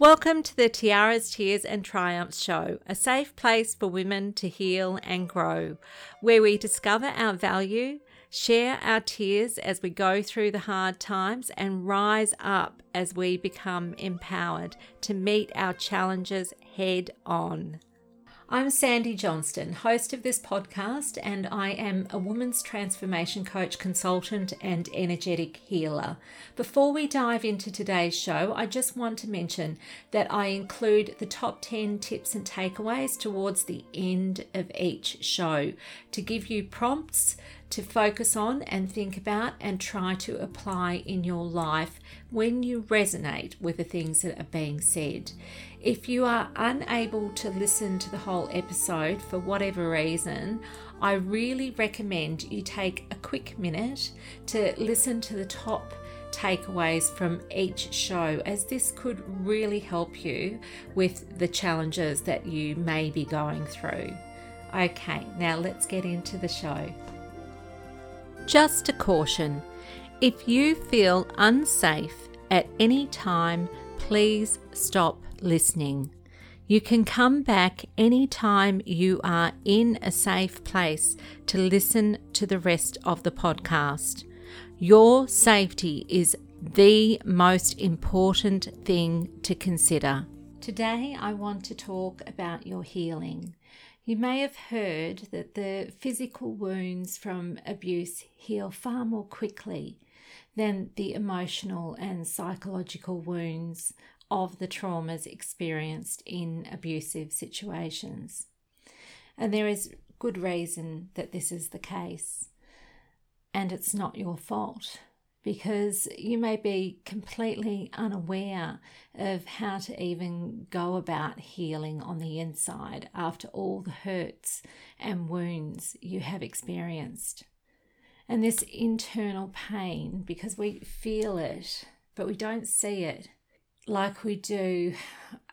Welcome to the Tiaras, Tears and Triumphs show, a safe place for women to heal and grow, where we discover our value, share our tears as we go through the hard times, and rise up as we become empowered to meet our challenges head on. I'm Sandy Johnston, host of this podcast, and I am a woman's transformation coach, consultant, and energetic healer. Before we dive into today's show, I just want to mention that I include the top 10 tips and takeaways towards the end of each show to give you prompts to focus on and think about and try to apply in your life when you resonate with the things that are being said. If you are unable to listen to the whole episode for whatever reason, I really recommend you take a quick minute to listen to the top takeaways from each show, as this could really help you with the challenges that you may be going through. Okay, now let's get into the show. Just a caution if you feel unsafe at any time, please stop listening. You can come back anytime you are in a safe place to listen to the rest of the podcast. Your safety is the most important thing to consider. Today, I want to talk about your healing. You may have heard that the physical wounds from abuse heal far more quickly than the emotional and psychological wounds of the traumas experienced in abusive situations. And there is good reason that this is the case. And it's not your fault because you may be completely unaware of how to even go about healing on the inside after all the hurts and wounds you have experienced. And this internal pain, because we feel it, but we don't see it, like we do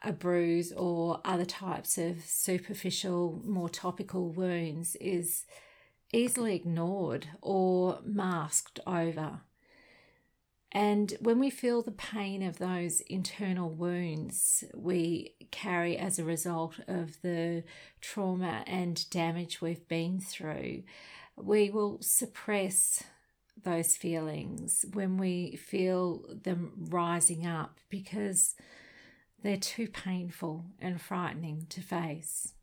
a bruise or other types of superficial, more topical wounds, is easily ignored or masked over. And when we feel the pain of those internal wounds we carry as a result of the trauma and damage we've been through, we will suppress those feelings when we feel them rising up because they're too painful and frightening to face.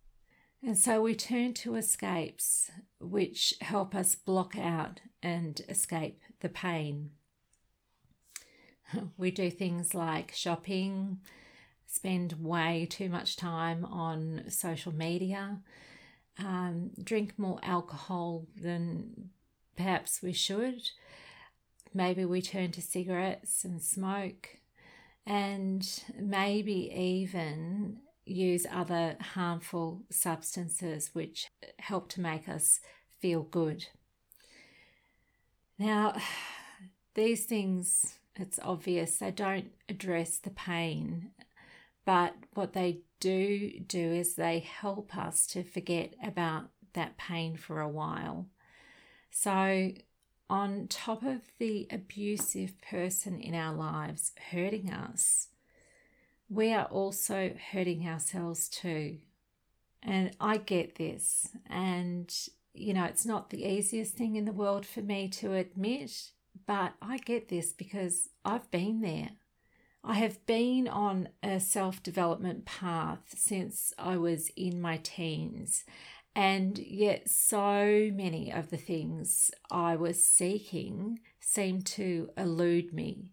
And so we turn to escapes which help us block out and escape the pain. We do things like shopping, spend way too much time on social media, um, drink more alcohol than perhaps we should. Maybe we turn to cigarettes and smoke, and maybe even use other harmful substances which help to make us feel good. Now, these things, it's obvious, they don't address the pain, but what they do do is they help us to forget about that pain for a while. So, on top of the abusive person in our lives hurting us, we are also hurting ourselves too. And I get this. And, you know, it's not the easiest thing in the world for me to admit, but I get this because I've been there. I have been on a self development path since I was in my teens, and yet so many of the things I was seeking seemed to elude me.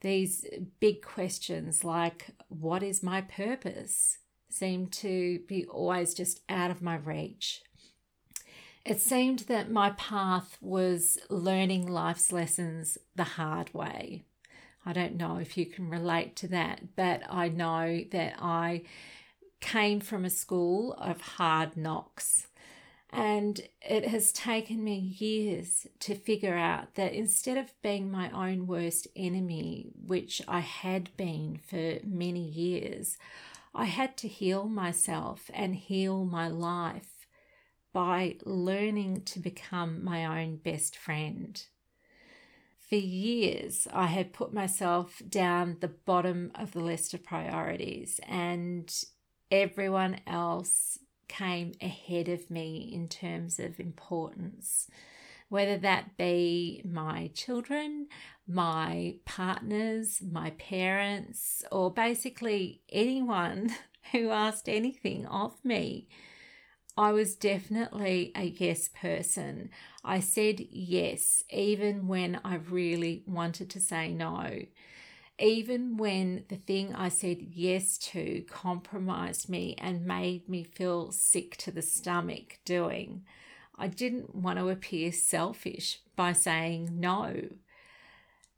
These big questions like, What is my purpose? seemed to be always just out of my reach. It seemed that my path was learning life's lessons the hard way. I don't know if you can relate to that, but I know that I came from a school of hard knocks. And it has taken me years to figure out that instead of being my own worst enemy, which I had been for many years, I had to heal myself and heal my life by learning to become my own best friend For years, I had put myself down the bottom of the list of priorities, and everyone else came ahead of me in terms of importance, whether that be my children, my partners, my parents, or basically anyone who asked anything of me. I was definitely a yes person. I said yes, even when I really wanted to say no. Even when the thing I said yes to compromised me and made me feel sick to the stomach doing, I didn't want to appear selfish by saying no.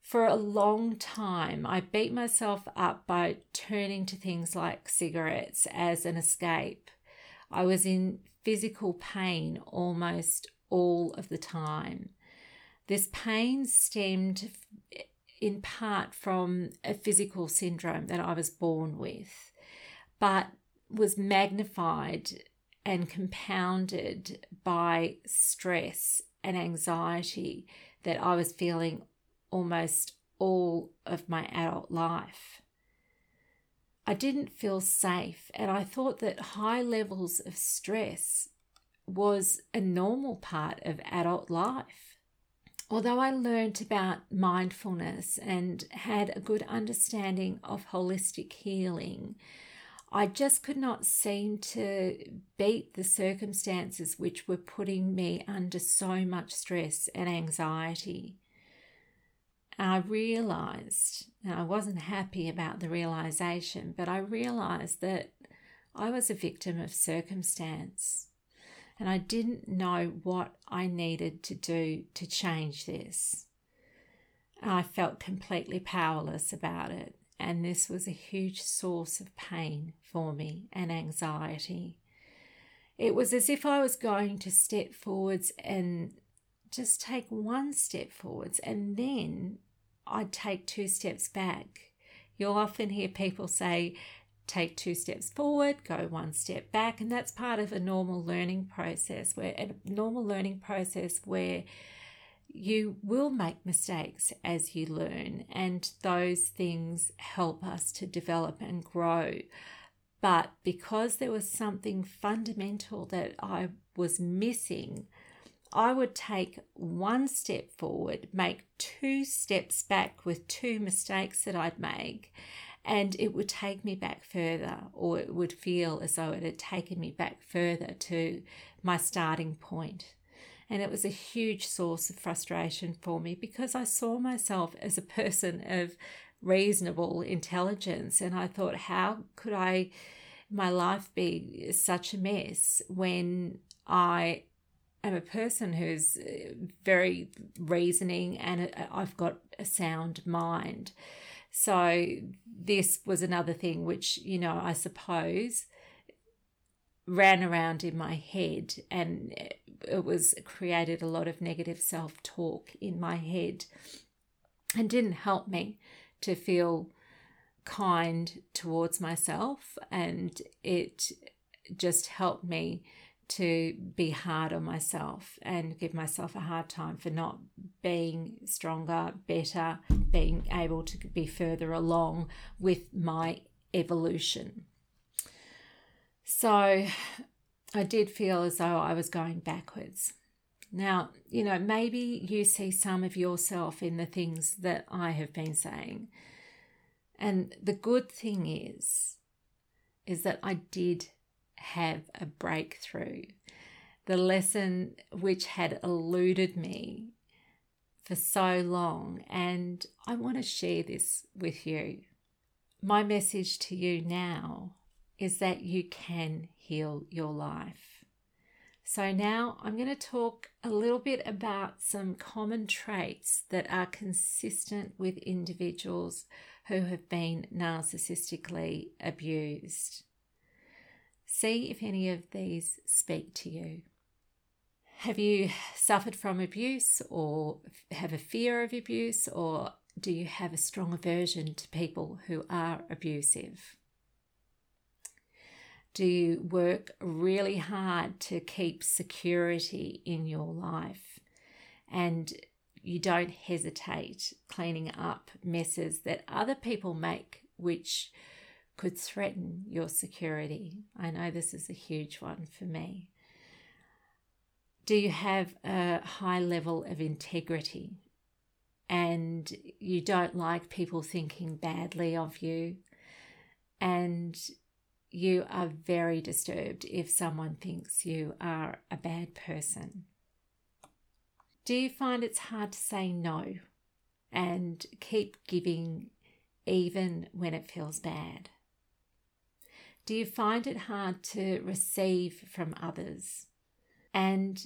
For a long time, I beat myself up by turning to things like cigarettes as an escape. I was in physical pain almost all of the time. This pain stemmed in part from a physical syndrome that I was born with, but was magnified and compounded by stress and anxiety that I was feeling almost all of my adult life. I didn't feel safe, and I thought that high levels of stress was a normal part of adult life. Although I learned about mindfulness and had a good understanding of holistic healing, I just could not seem to beat the circumstances which were putting me under so much stress and anxiety. And I realized, and I wasn't happy about the realization, but I realized that I was a victim of circumstance and I didn't know what I needed to do to change this. I felt completely powerless about it, and this was a huge source of pain for me and anxiety. It was as if I was going to step forwards and just take one step forwards and then I'd take two steps back. You'll often hear people say, take two steps forward, go one step back, and that's part of a normal learning process where a normal learning process where you will make mistakes as you learn, and those things help us to develop and grow. But because there was something fundamental that I was missing, I would take one step forward, make two steps back with two mistakes that I'd make, and it would take me back further, or it would feel as though it had taken me back further to my starting point. And it was a huge source of frustration for me because I saw myself as a person of reasonable intelligence. And I thought, how could I, my life be such a mess when I am a person who's uh, very reasoning and uh, I've got a sound mind. So this was another thing which, you know, I suppose ran around in my head and it was created a lot of negative self-talk in my head and didn't help me to feel kind towards myself and it just helped me to be hard on myself and give myself a hard time for not being stronger, better, being able to be further along with my evolution. So I did feel as though I was going backwards. Now, you know, maybe you see some of yourself in the things that I have been saying. And the good thing is, is that I did have a breakthrough. The lesson which had eluded me for so long, and I want to share this with you. My message to you now is that you can heal your life. So, now I'm going to talk a little bit about some common traits that are consistent with individuals who have been narcissistically abused. See if any of these speak to you. Have you suffered from abuse or have a fear of abuse, or do you have a strong aversion to people who are abusive? Do you work really hard to keep security in your life? And you don't hesitate cleaning up messes that other people make, which could threaten your security. I know this is a huge one for me. Do you have a high level of integrity and you don't like people thinking badly of you? And you are very disturbed if someone thinks you are a bad person. Do you find it's hard to say no and keep giving even when it feels bad? Do you find it hard to receive from others? And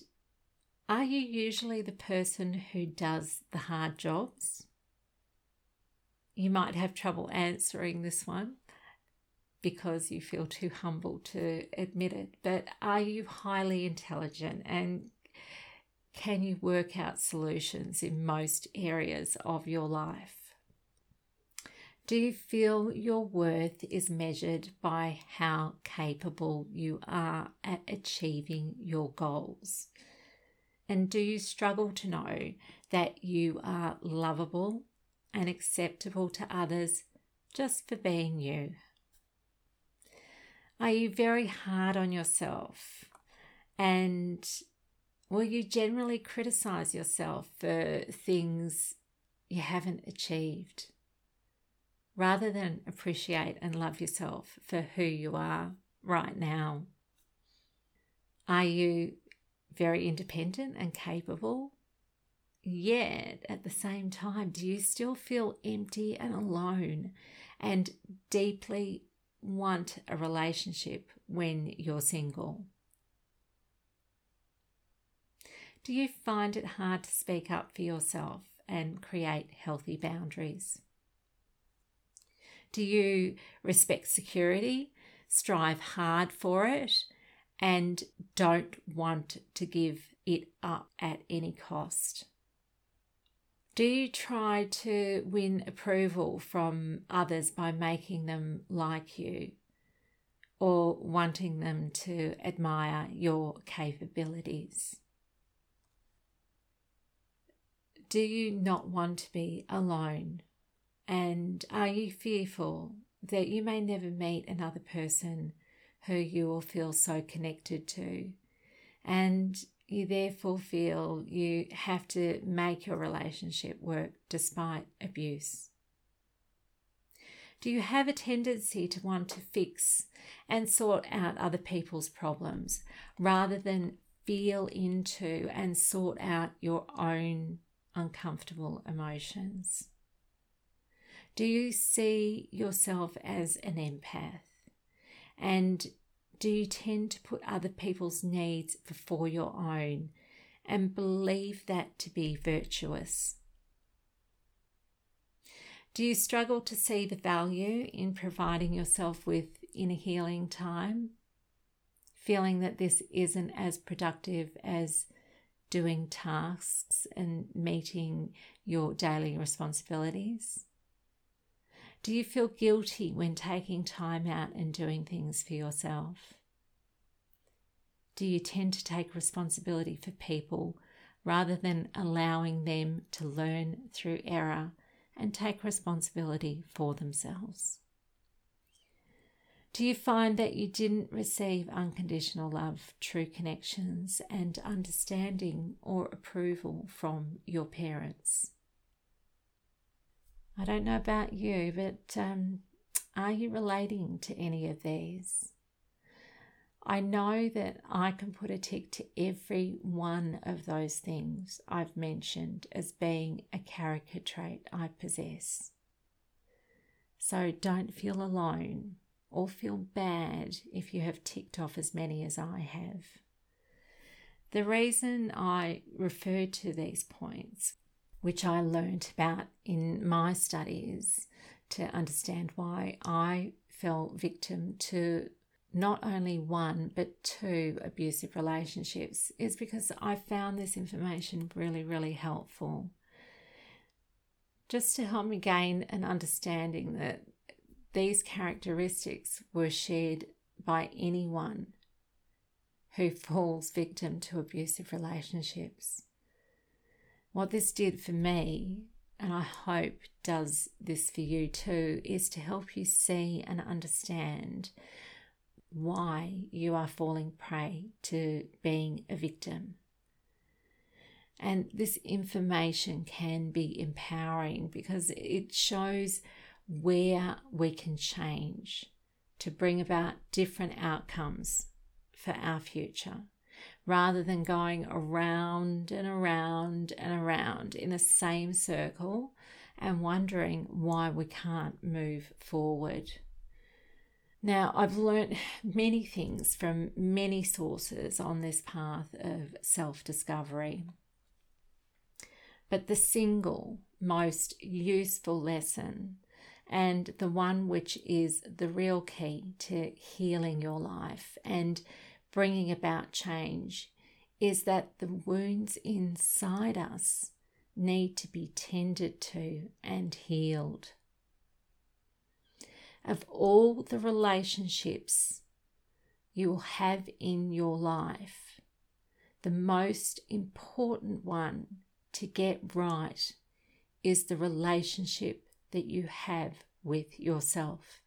are you usually the person who does the hard jobs? You might have trouble answering this one because you feel too humble to admit it. But are you highly intelligent and can you work out solutions in most areas of your life? Do you feel your worth is measured by how capable you are at achieving your goals? And do you struggle to know that you are lovable and acceptable to others just for being you? Are you very hard on yourself? And will you generally criticize yourself for things you haven't achieved? Rather than appreciate and love yourself for who you are right now. Are you very independent and capable? Yet at the same time, do you still feel empty and alone and deeply want a relationship when you're single? Do you find it hard to speak up for yourself and create healthy boundaries? Do you respect security, strive hard for it, and don't want to give it up at any cost? Do you try to win approval from others by making them like you or wanting them to admire your capabilities? Do you not want to be alone? And are you fearful that you may never meet another person who you will feel so connected to? And you therefore feel you have to make your relationship work despite abuse? Do you have a tendency to want to fix and sort out other people's problems rather than feel into and sort out your own uncomfortable emotions? Do you see yourself as an empath? And do you tend to put other people's needs before your own and believe that to be virtuous? Do you struggle to see the value in providing yourself with inner healing time? Feeling that this isn't as productive as doing tasks and meeting your daily responsibilities? Do you feel guilty when taking time out and doing things for yourself? Do you tend to take responsibility for people rather than allowing them to learn through error and take responsibility for themselves? Do you find that you didn't receive unconditional love, true connections, and understanding or approval from your parents? I don't know about you, but um, are you relating to any of these? I know that I can put a tick to every one of those things I've mentioned as being a character trait I possess. So don't feel alone or feel bad if you have ticked off as many as I have. The reason I refer to these points which I learned about in my studies to understand why I fell victim to not only one but two abusive relationships is because I found this information really, really helpful. Just to help me gain an understanding that these characteristics were shared by anyone who falls victim to abusive relationships. What this did for me, and I hope does this for you too, is to help you see and understand why you are falling prey to being a victim. And this information can be empowering because it shows where we can change to bring about different outcomes for our future rather than going around and around and around in the same circle and wondering why we can't move forward. Now, I've learnt many things from many sources on this path of self discovery. But the single most useful lesson, and the one which is the real key to healing your life and bringing about change, is that the wounds inside us need to be tended to and healed. Of all the relationships you will have in your life, the most important one to get right is the relationship that you have with yourself.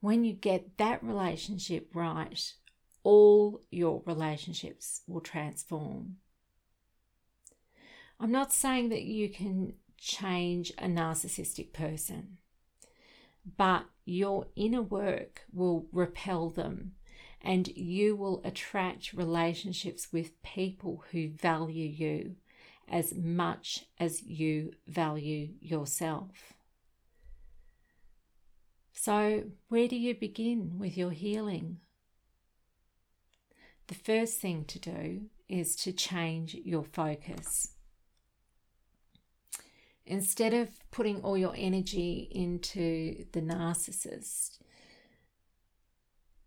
When you get that relationship right, all your relationships will transform. I'm not saying that you can change a narcissistic person, but your inner work will repel them and you will attract relationships with people who value you as much as you value yourself. So, where do you begin with your healing? The first thing to do is to change your focus. Instead of putting all your energy into the narcissist,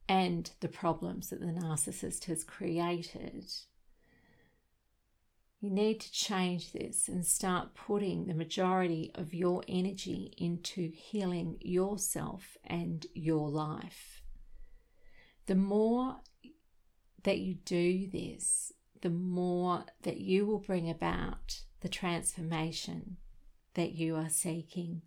and the problems that the narcissist has created. You need to change this and start putting the majority of your energy into healing yourself and your life. The more that you do this, the more that you will bring about the transformation that you are seeking.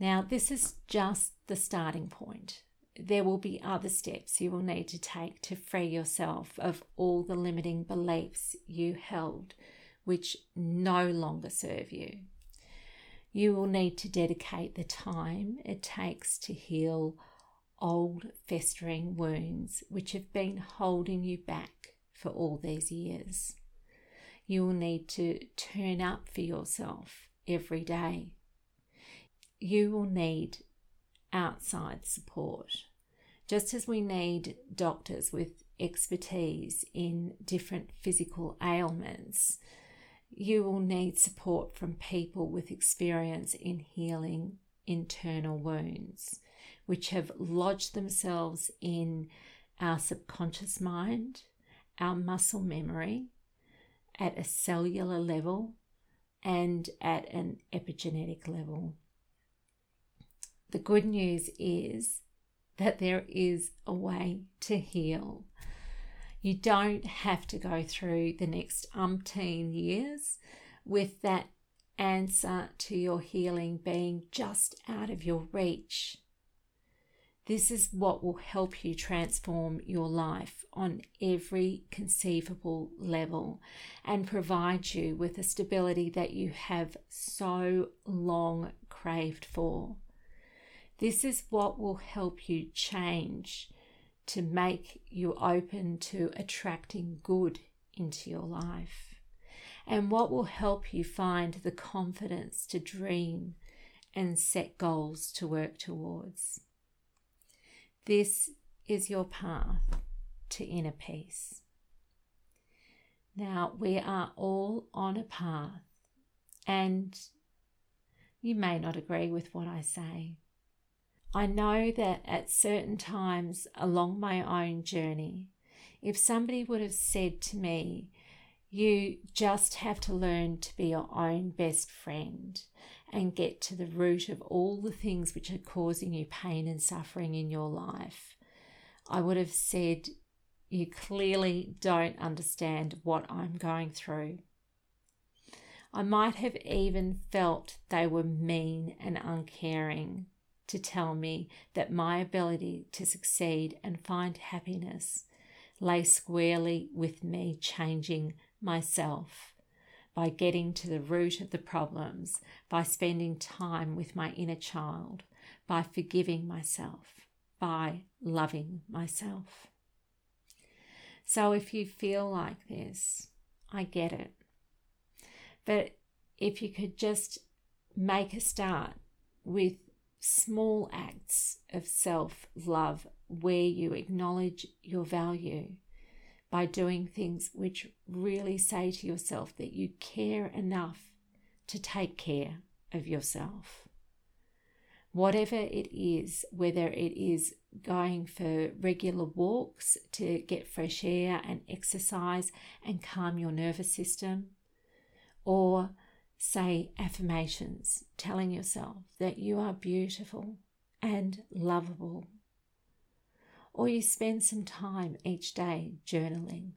Now, this is just the starting point there will be other steps you will need to take to free yourself of all the limiting beliefs you held which no longer serve you. You will need to dedicate the time it takes to heal old festering wounds which have been holding you back for all these years. You will need to turn up for yourself every day. You will need outside support. Just as we need doctors with expertise in different physical ailments, you will need support from people with experience in healing internal wounds, which have lodged themselves in our subconscious mind, our muscle memory, at a cellular level, and at an epigenetic level. The good news is that there is a way to heal. You don't have to go through the next umpteen years with that answer to your healing being just out of your reach. This is what will help you transform your life on every conceivable level and provide you with the stability that you have so long craved for. This is what will help you change to make you open to attracting good into your life, and what will help you find the confidence to dream and set goals to work towards. This is your path to inner peace. Now, we are all on a path, and you may not agree with what I say, I know that at certain times along my own journey, if somebody would have said to me, you just have to learn to be your own best friend and get to the root of all the things which are causing you pain and suffering in your life, I would have said, You clearly don't understand what I'm going through. I might have even felt they were mean and uncaring to tell me that my ability to succeed and find happiness lay squarely with me changing myself by getting to the root of the problems, by spending time with my inner child, by forgiving myself, by loving myself. So if you feel like this, I get it. But if you could just make a start with small acts of self love where you acknowledge your value by doing things which really say to yourself that you care enough to take care of yourself. Whatever it is, whether it is going for regular walks to get fresh air and exercise and calm your nervous system, or say affirmations, telling yourself that you are beautiful and lovable. Or you spend some time each day journaling.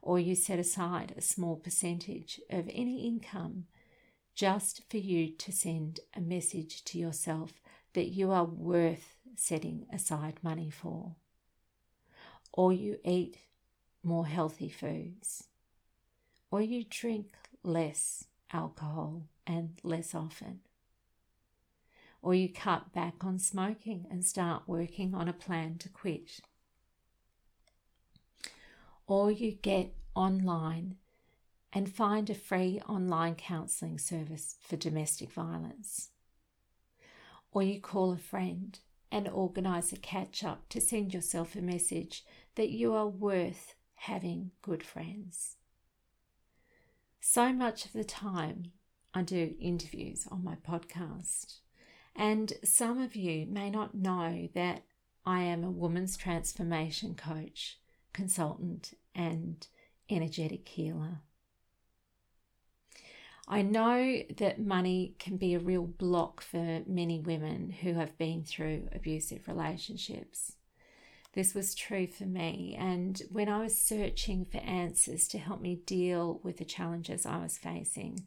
Or you set aside a small percentage of any income just for you to send a message to yourself that you are worth setting aside money for. Or you eat more healthy foods. Or you drink less alcohol and less often. Or you cut back on smoking and start working on a plan to quit. Or you get online and find a free online counselling service for domestic violence. Or you call a friend and organise a catch up to send yourself a message that you are worth having good friends. So much of the time, I do interviews on my podcast, and some of you may not know that I am a woman's transformation coach, consultant, and energetic healer. I know that money can be a real block for many women who have been through abusive relationships. This was true for me. And when I was searching for answers to help me deal with the challenges I was facing,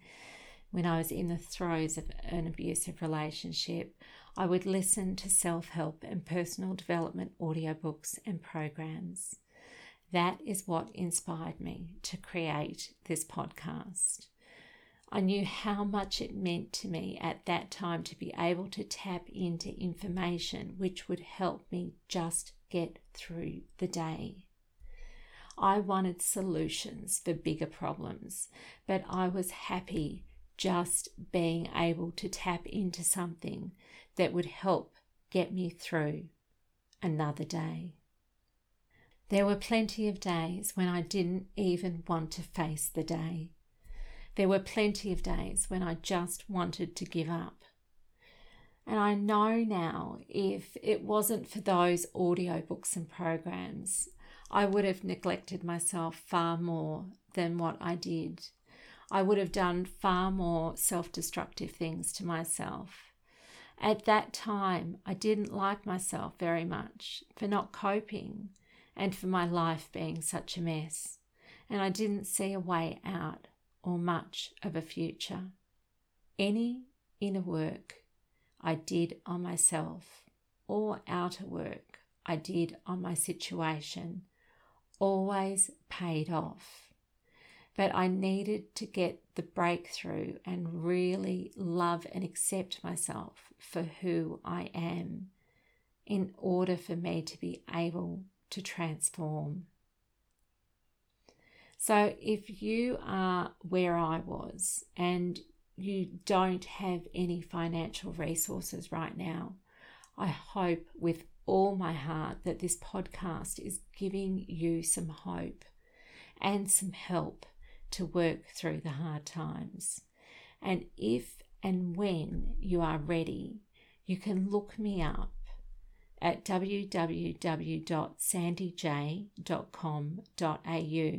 when I was in the throes of an abusive relationship, I would listen to self help and personal development audiobooks and programs. That is what inspired me to create this podcast. I knew how much it meant to me at that time to be able to tap into information which would help me just get through the day. I wanted solutions for bigger problems, but I was happy just being able to tap into something that would help get me through another day. There were plenty of days when I didn't even want to face the day. There were plenty of days when I just wanted to give up. And I know now if it wasn't for those audiobooks and programs, I would have neglected myself far more than what I did. I would have done far more self destructive things to myself. At that time, I didn't like myself very much for not coping and for my life being such a mess. And I didn't see a way out or much of a future. Any inner work I did on myself or outer work I did on my situation always paid off. But I needed to get the breakthrough and really love and accept myself for who I am in order for me to be able to transform. So, if you are where I was and you don't have any financial resources right now, I hope with all my heart that this podcast is giving you some hope and some help to work through the hard times. And if and when you are ready, you can look me up at www.sandyj.com.au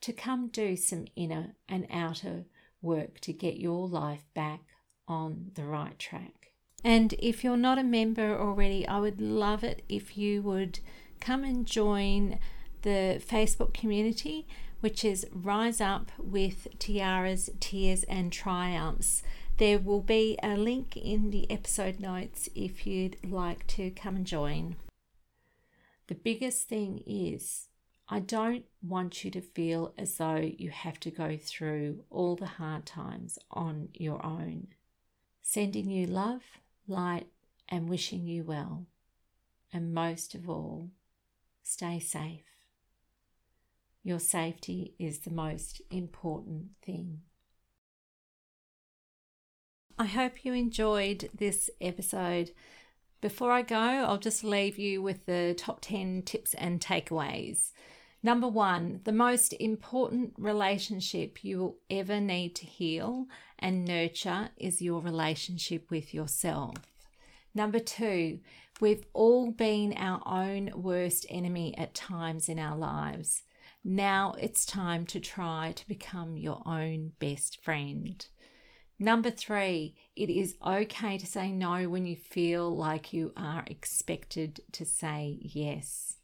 to come do some inner and outer work to get your life back on the right track. And if you're not a member already, I would love it if you would come and join the Facebook community, which is Rise Up with Tiaras, Tears and Triumphs. There will be a link in the episode notes if you'd like to come and join. The biggest thing is, I don't want you to feel as though you have to go through all the hard times on your own. Sending you love, light, and wishing you well. And most of all, stay safe. Your safety is the most important thing. I hope you enjoyed this episode. Before I go, I'll just leave you with the top 10 tips and takeaways. Number one, the most important relationship you will ever need to heal and nurture is your relationship with yourself. Number two, we've all been our own worst enemy at times in our lives. Now it's time to try to become your own best friend. Number three, it is okay to say no when you feel like you are expected to say yes.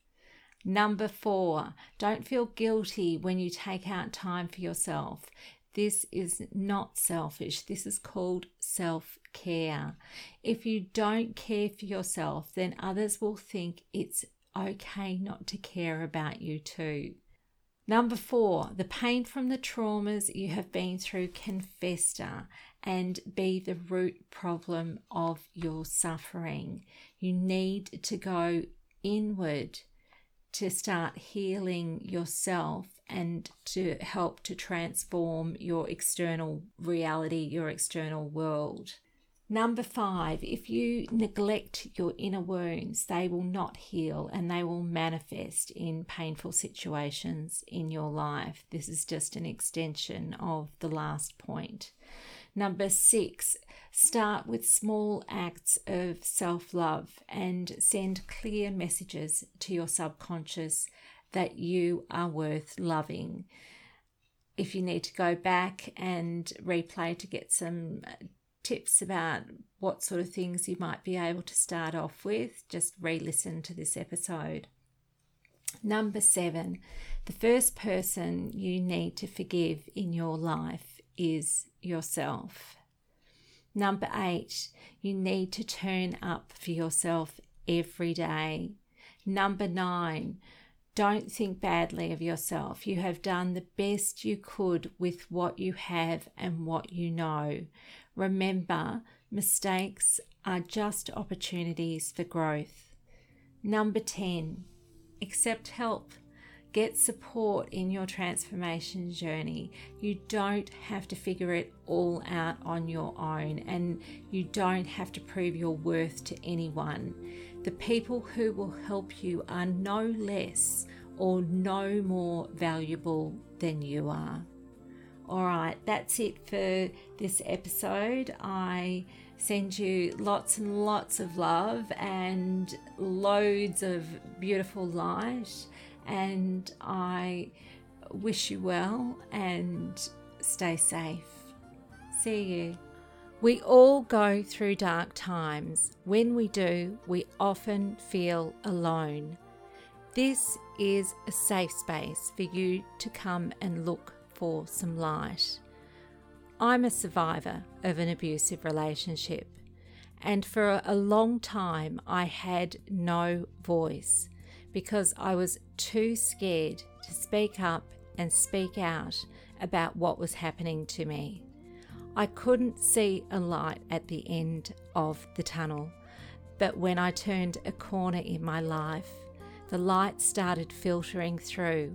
Number four, don't feel guilty when you take out time for yourself. This is not selfish. This is called self care. If you don't care for yourself, then others will think it's okay not to care about you too. Number four, the pain from the traumas you have been through can fester and be the root problem of your suffering. You need to go inward to start healing yourself and to help to transform your external reality, your external world. Number five, if you neglect your inner wounds, they will not heal and they will manifest in painful situations in your life. This is just an extension of the last point. Number six, start with small acts of self love and send clear messages to your subconscious that you are worth loving. If you need to go back and replay to get some tips about what sort of things you might be able to start off with, just re listen to this episode. Number seven, the first person you need to forgive in your life is yourself. Number eight, you need to turn up for yourself every day. Number nine, don't think badly of yourself. You have done the best you could with what you have and what you know. Remember, mistakes are just opportunities for growth. Number 10, accept help. Get support in your transformation journey. You don't have to figure it all out on your own, and you don't have to prove your worth to anyone. The people who will help you are no less or no more valuable than you are. All right, that's it for this episode. I send you lots and lots of love and loads of beautiful light. And I wish you well and stay safe. See you. We all go through dark times. When we do, we often feel alone. This is a safe space for you to come and look for some light. I'm a survivor of an abusive relationship, and for a long time I had no voice because I was too scared to speak up and speak out about what was happening to me. I couldn't see a light at the end of the tunnel, but when I turned a corner in my life, the light started filtering through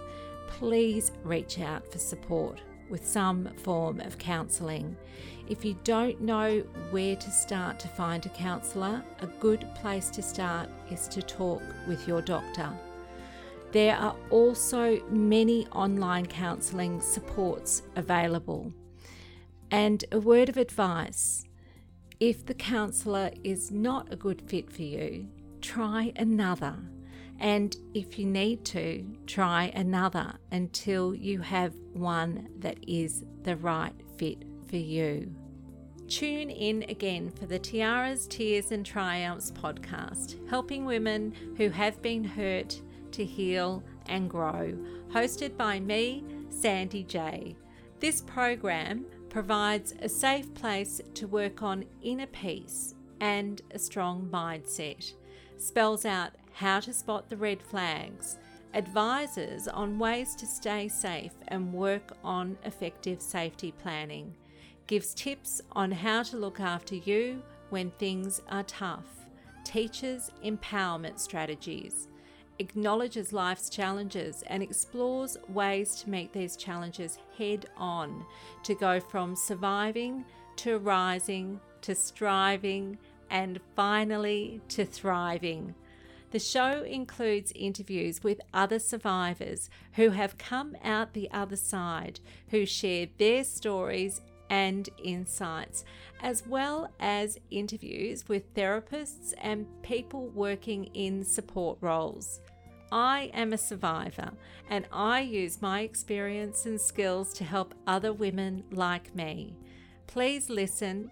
please reach out for support with some form of counselling. If you don't know where to start to find a counsellor, a good place to start is to talk with your doctor. There are also many online counselling supports available. And a word of advice if the counsellor is not a good fit for you, try another. And if you need to, try another until you have one that is the right fit for you. Tune in again for the Tiaras, Tears and Triumphs podcast, helping women who have been hurt to heal and grow, hosted by me, Sandy J. This program provides a safe place to work on inner peace and a strong mindset, spells out how to spot the red flags, advises on ways to stay safe and work on effective safety planning, gives tips on how to look after you when things are tough, teaches empowerment strategies, acknowledges life's challenges and explores ways to meet these challenges head on to go from surviving to rising to striving and finally to thriving. The show includes interviews with other survivors who have come out the other side, who share their stories and insights, as well as interviews with therapists and people working in support roles. I am a survivor and I use my experience and skills to help other women like me. Please listen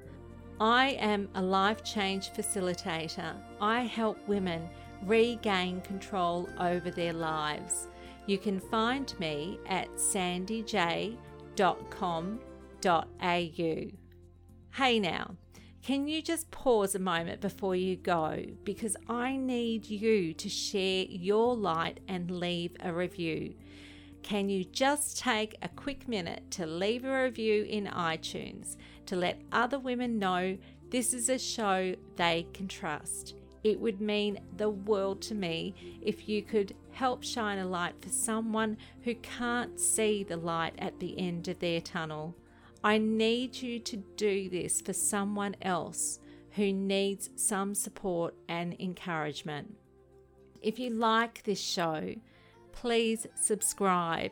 I am a life change facilitator. I help women regain control over their lives. You can find me at sandyj.com.au. Hey now, can you just pause a moment before you go? Because I need you to share your light and leave a review. Can you just take a quick minute to leave a review in iTunes to let other women know this is a show they can trust? It would mean the world to me if you could help shine a light for someone who can't see the light at the end of their tunnel. I need you to do this for someone else who needs some support and encouragement. If you like this show, please subscribe